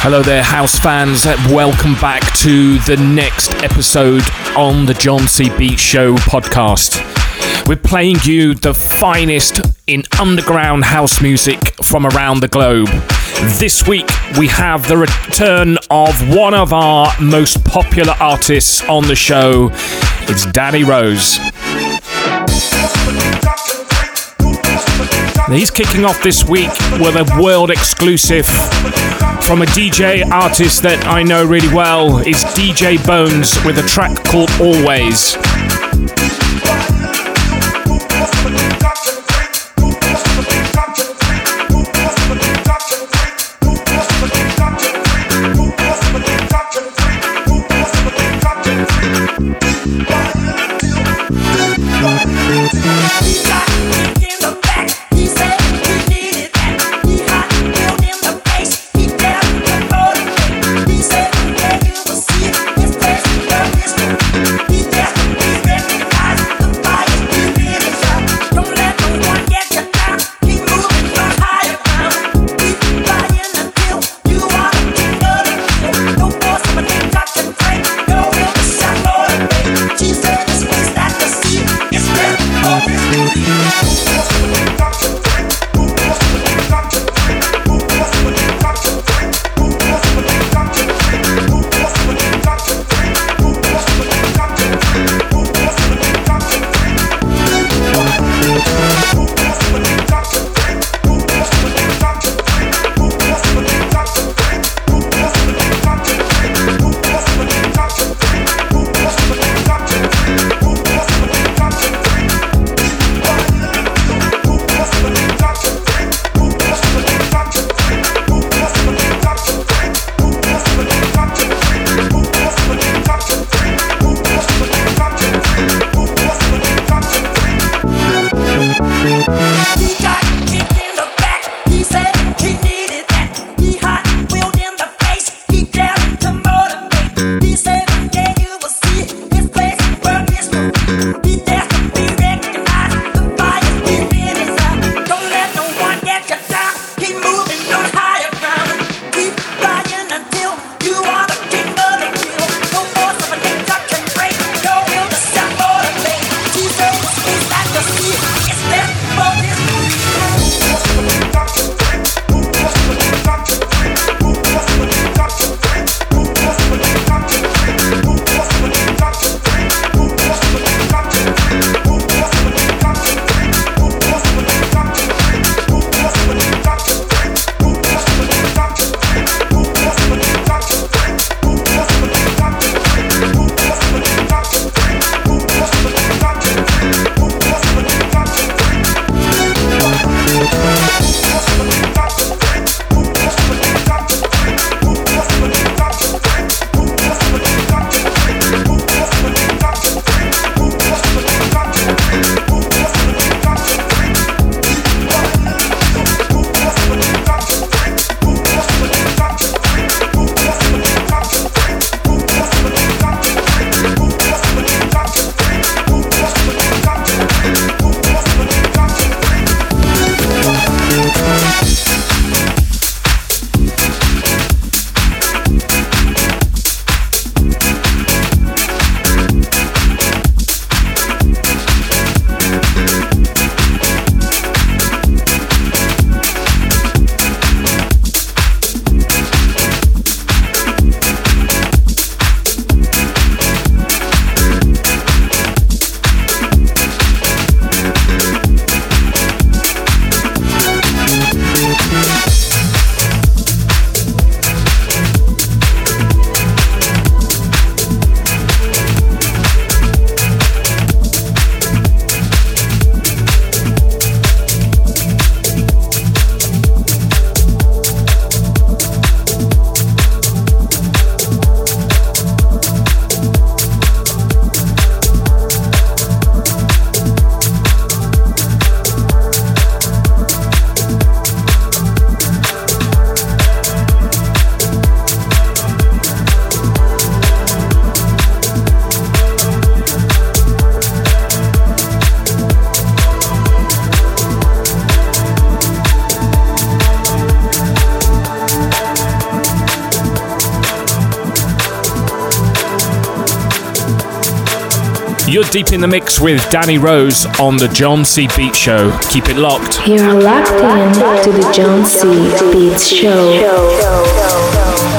Hello there, house fans. Welcome back to the next episode on the John C. Beat Show podcast. We're playing you the finest in underground house music from around the globe. This week, we have the return of one of our most popular artists on the show. It's Danny Rose. He's kicking off this week with a world exclusive from a DJ artist that I know really well. It's DJ Bones with a track called Always. In the mix with Danny Rose on the John C. Beat Show. Keep it locked. You're locked in to the John C. Beats Show.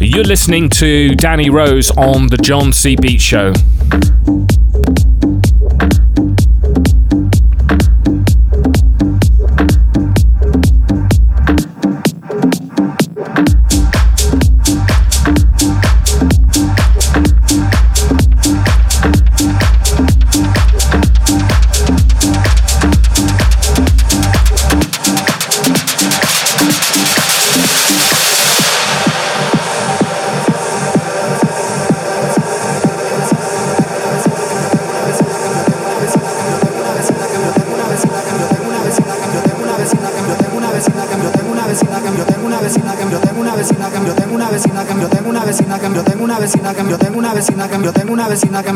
You're listening to Danny Rose on the John C. Beat Show.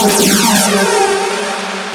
Thank you.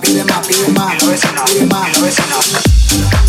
pide más, pide más, pide más, pide más.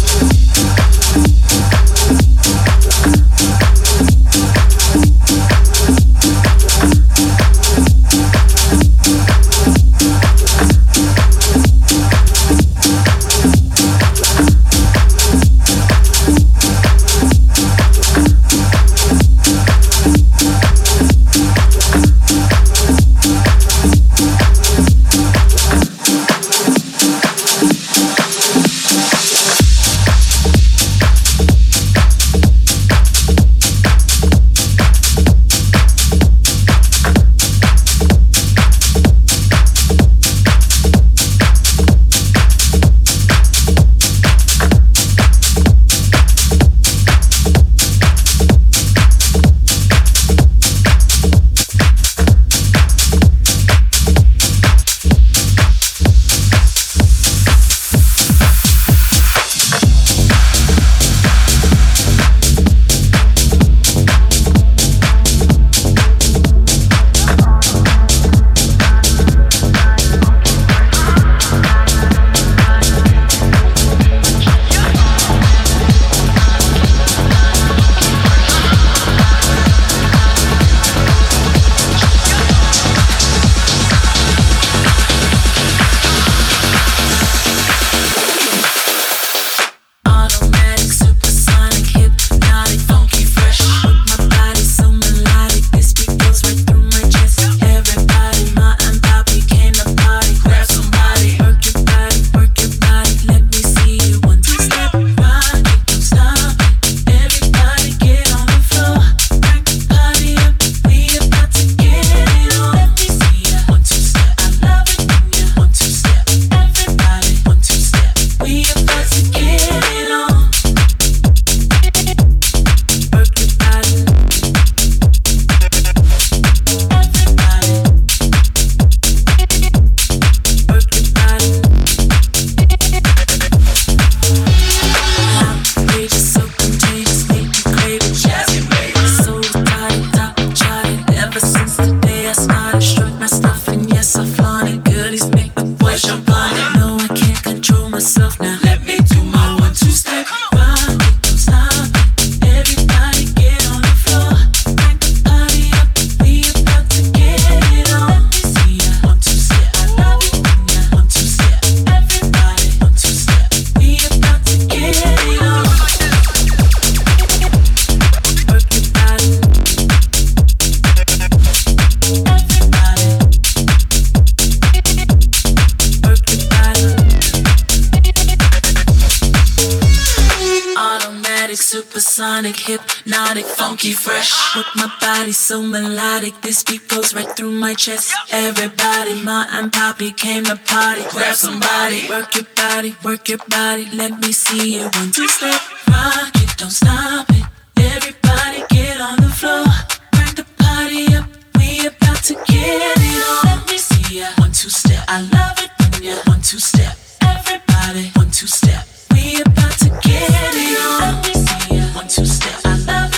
With my body so melodic, this beat goes right through my chest. Everybody, Ma and Poppy came to party. Grab somebody, work your body, work your body. Let me see you one two step, rock it, don't stop it. Everybody get on the floor, bring the party up. We about to get it on. Let me see ya one two step. I love it when ya one two step. Everybody one two step. We about to get it on. Let me see ya one two step. I love it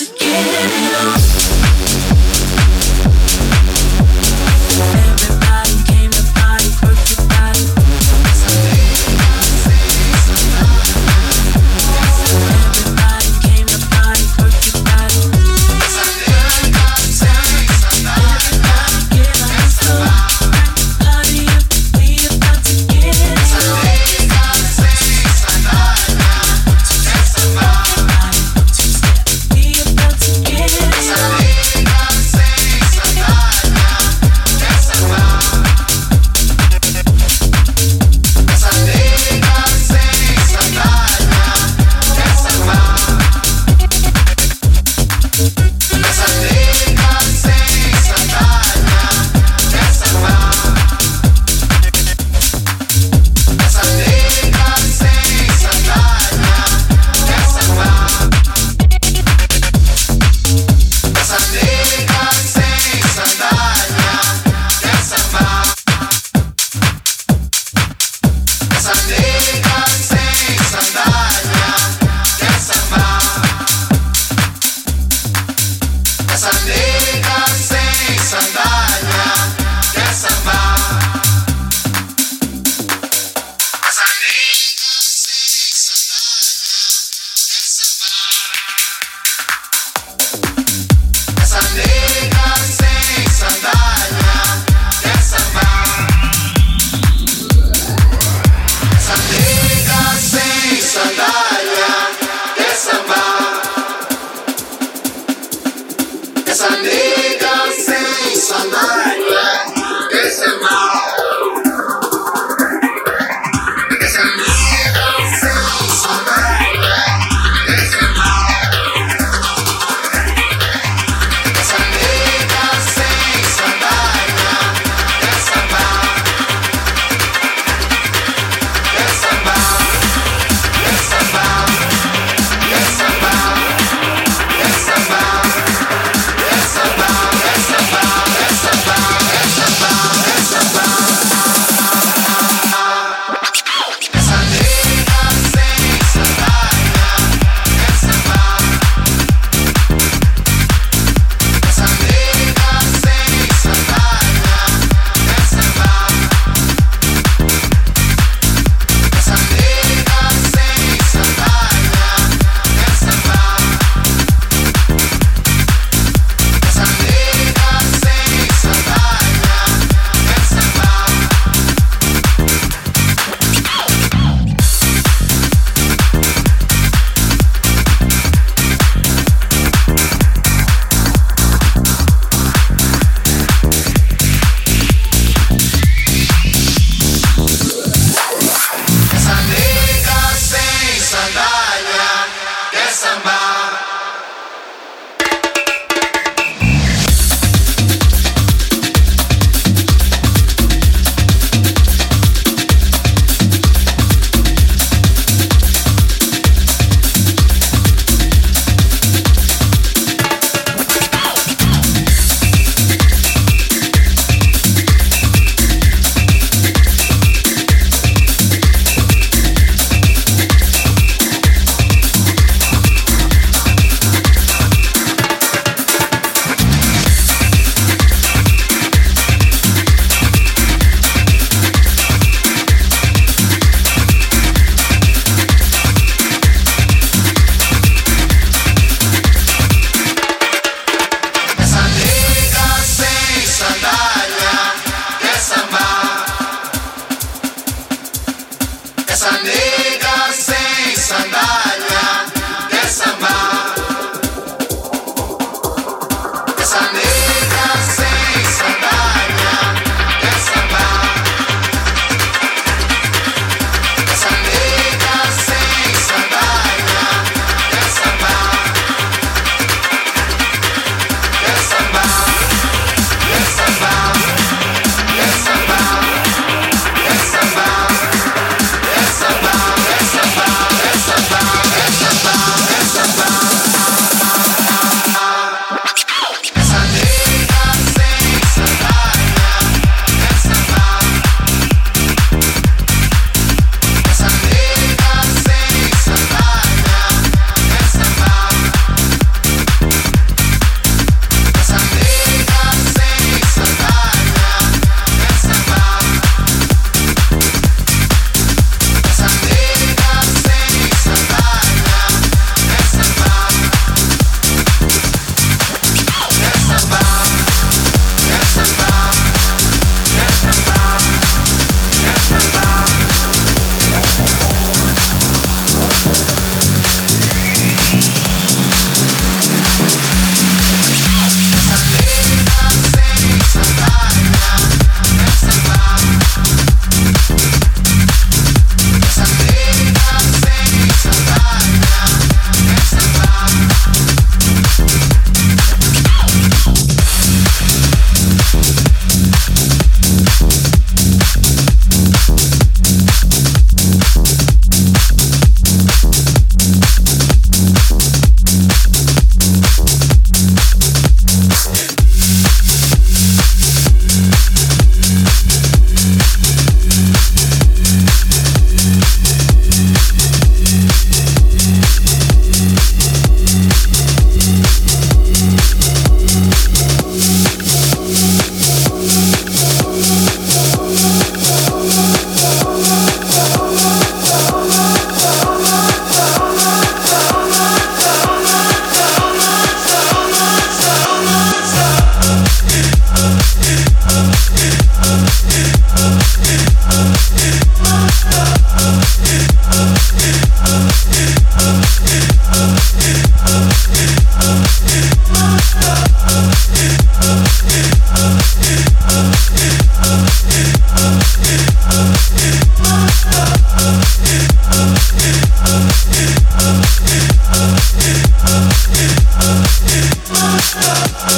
We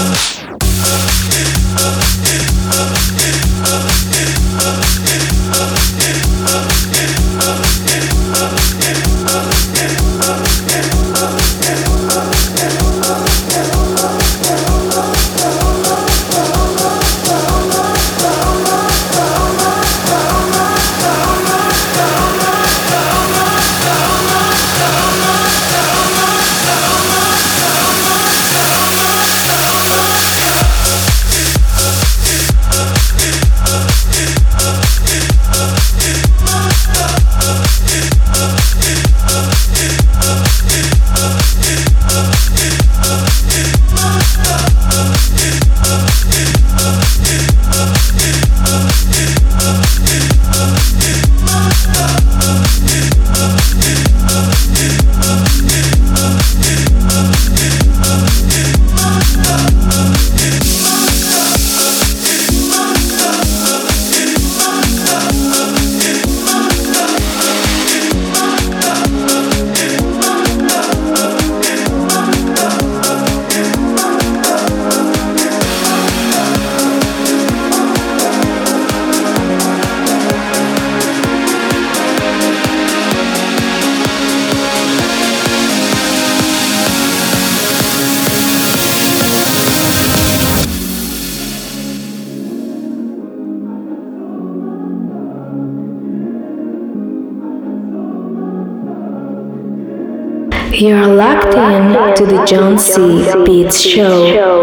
Thank. Beats Show.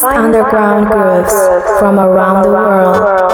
Finest underground grooves from around the world.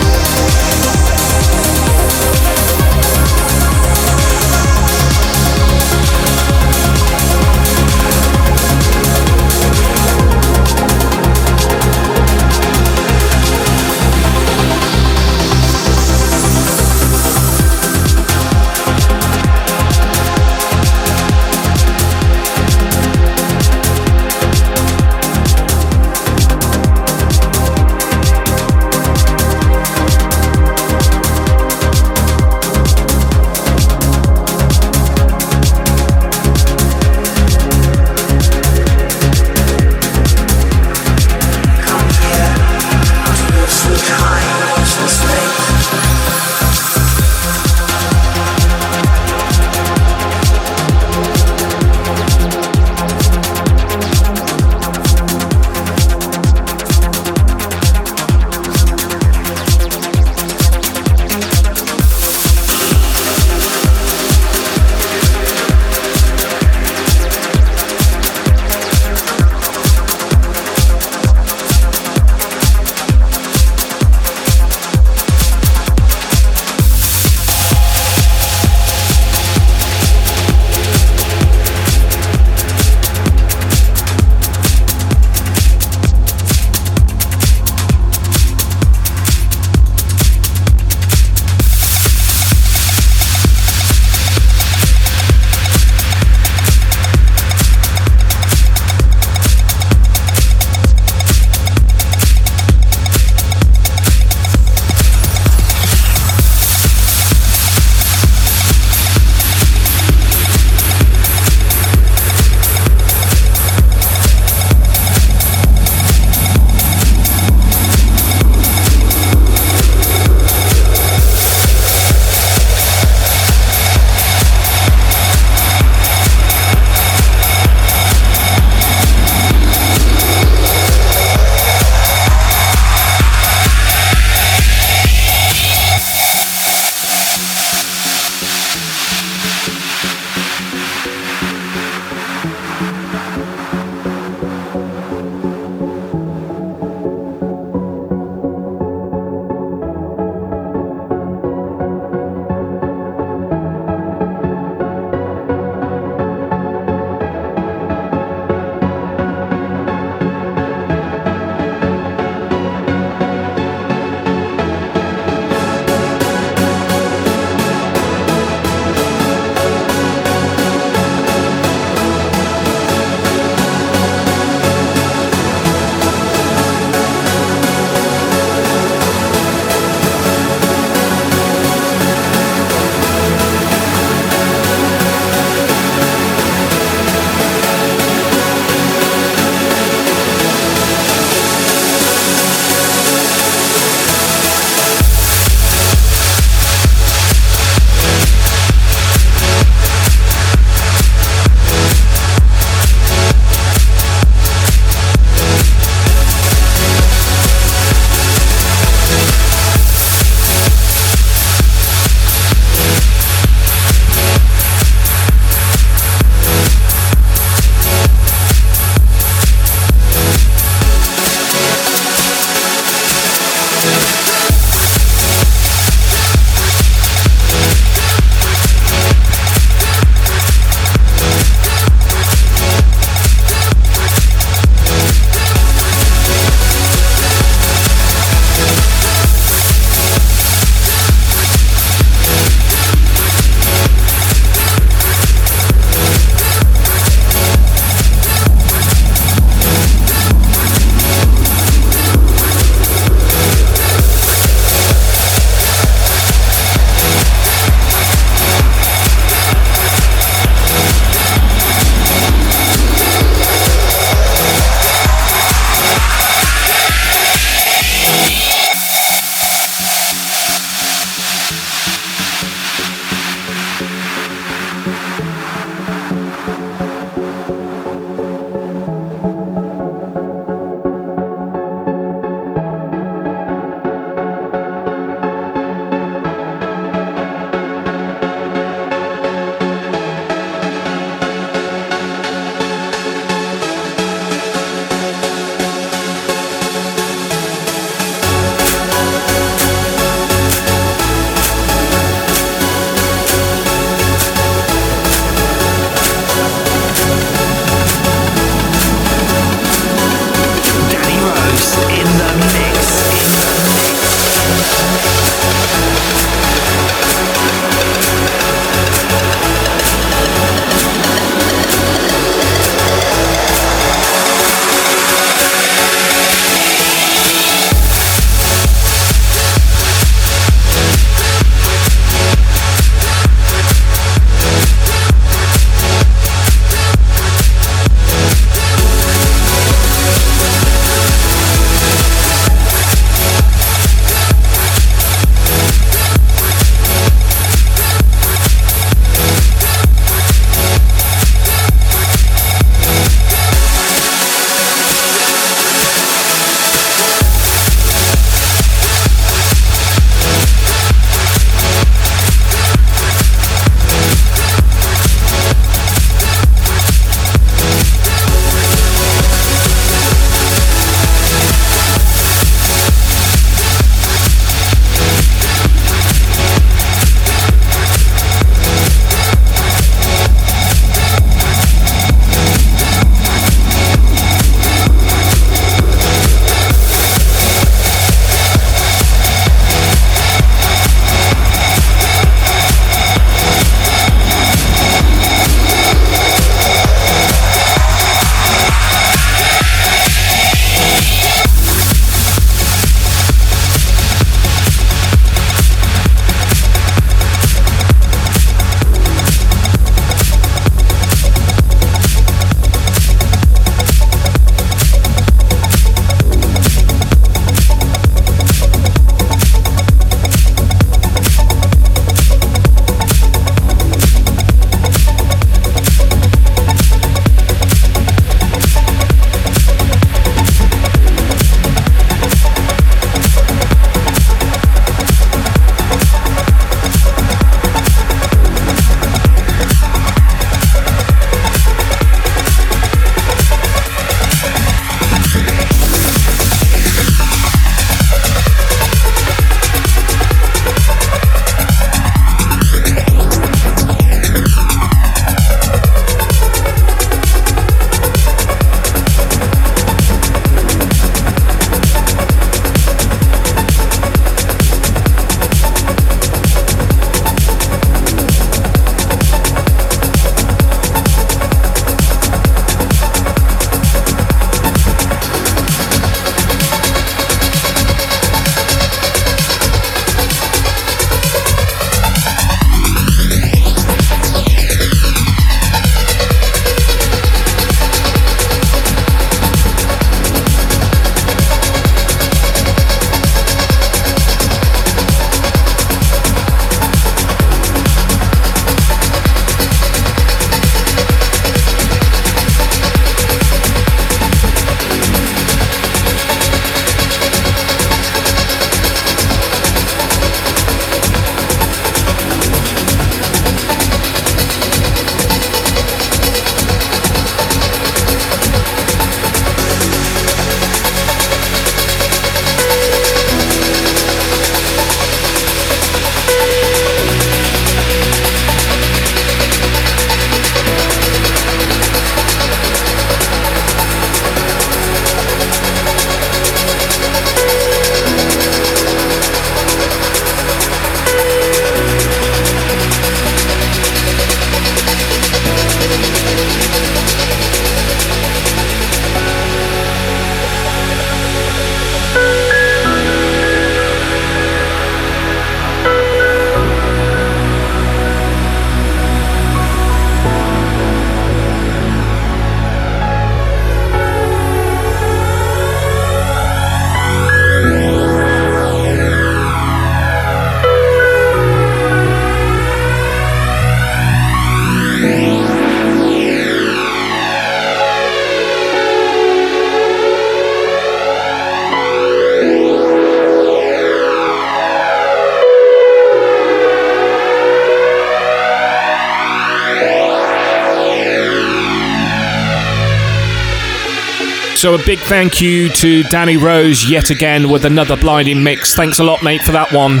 So a big thank you to Danny Rose yet again with another blinding mix. Thanks a lot, mate, for that one.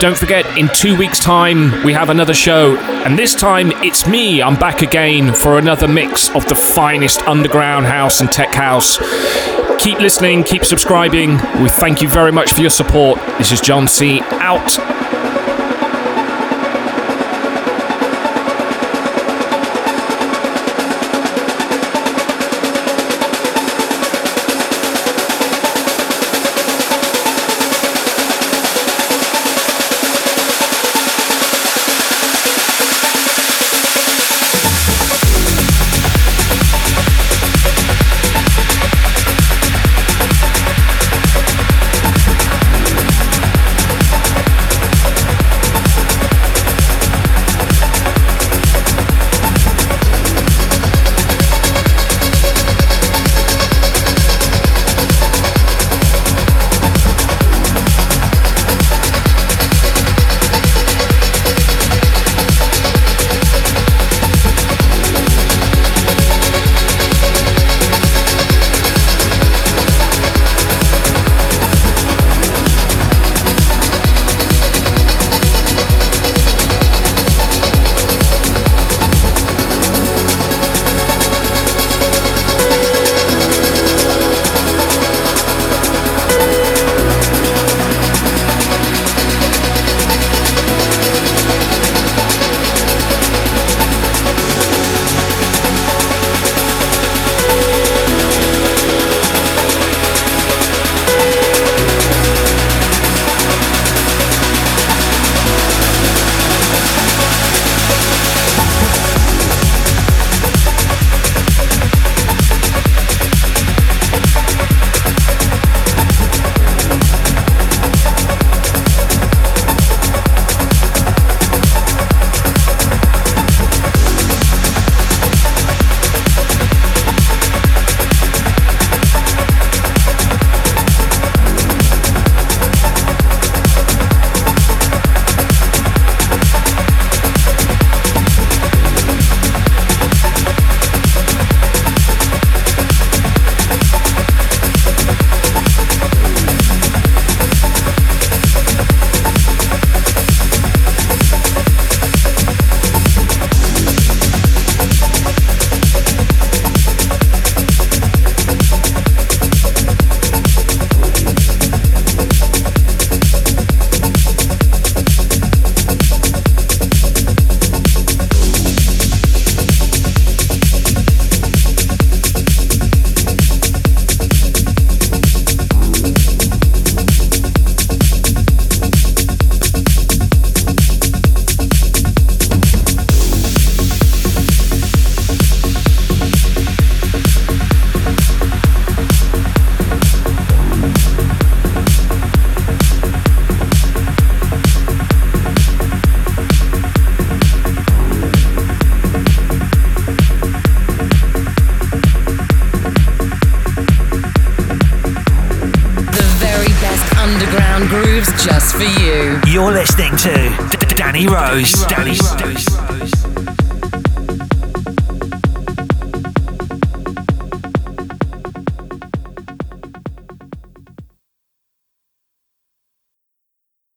Don't forget, in two weeks' time, we have another show, and this time it's me. I'm back again for another mix of the finest underground house and tech house. Keep listening, keep subscribing. We thank you very much for your support. This is John C. out.